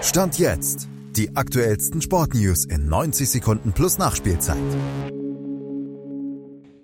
Stand jetzt. Die aktuellsten Sportnews in 90 Sekunden plus Nachspielzeit.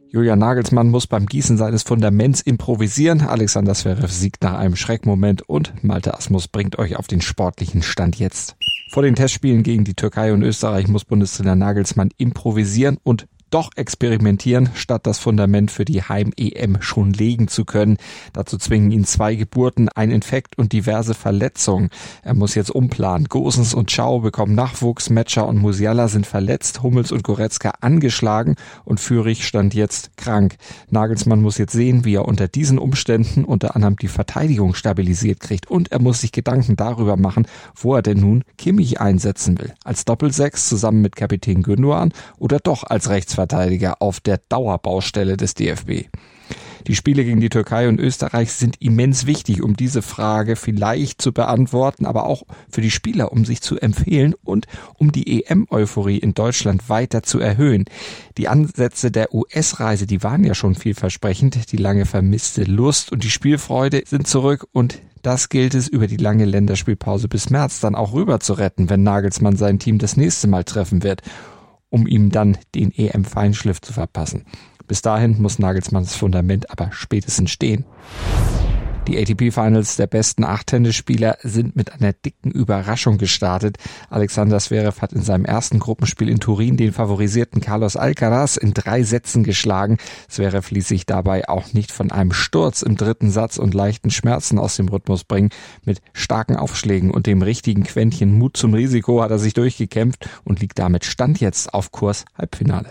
Julian Nagelsmann muss beim Gießen seines Fundaments improvisieren. Alexander Zverev siegt nach einem Schreckmoment und Malte Asmus bringt euch auf den sportlichen Stand jetzt. Vor den Testspielen gegen die Türkei und Österreich muss Bundestrainer Nagelsmann improvisieren und doch experimentieren, statt das Fundament für die Heim-EM schon legen zu können. Dazu zwingen ihn zwei Geburten, ein Infekt und diverse Verletzungen. Er muss jetzt umplanen. Gosens und Schau bekommen Nachwuchs, Metscher und Musiala sind verletzt, Hummels und Goretzka angeschlagen und Führig stand jetzt krank. Nagelsmann muss jetzt sehen, wie er unter diesen Umständen unter anderem die Verteidigung stabilisiert kriegt und er muss sich Gedanken darüber machen, wo er denn nun Kimmich einsetzen will. Als Doppelsechs zusammen mit Kapitän Gündogan oder doch als Rechtsverteidiger Rechtsverteidiger auf der Dauerbaustelle des DFB. Die Spiele gegen die Türkei und Österreich sind immens wichtig, um diese Frage vielleicht zu beantworten, aber auch für die Spieler, um sich zu empfehlen und um die EM-Euphorie in Deutschland weiter zu erhöhen. Die Ansätze der US-Reise, die waren ja schon vielversprechend, die lange vermisste Lust und die Spielfreude sind zurück und das gilt es über die lange Länderspielpause bis März dann auch rüber zu retten, wenn Nagelsmann sein Team das nächste Mal treffen wird um ihm dann den EM-Feinschliff zu verpassen. Bis dahin muss Nagelsmanns Fundament aber spätestens stehen. Die ATP Finals der besten acht Tennisspieler sind mit einer dicken Überraschung gestartet. Alexander Zverev hat in seinem ersten Gruppenspiel in Turin den favorisierten Carlos Alcaraz in drei Sätzen geschlagen. Zverev ließ sich dabei auch nicht von einem Sturz im dritten Satz und leichten Schmerzen aus dem Rhythmus bringen. Mit starken Aufschlägen und dem richtigen Quäntchen Mut zum Risiko hat er sich durchgekämpft und liegt damit Stand jetzt auf Kurs Halbfinale.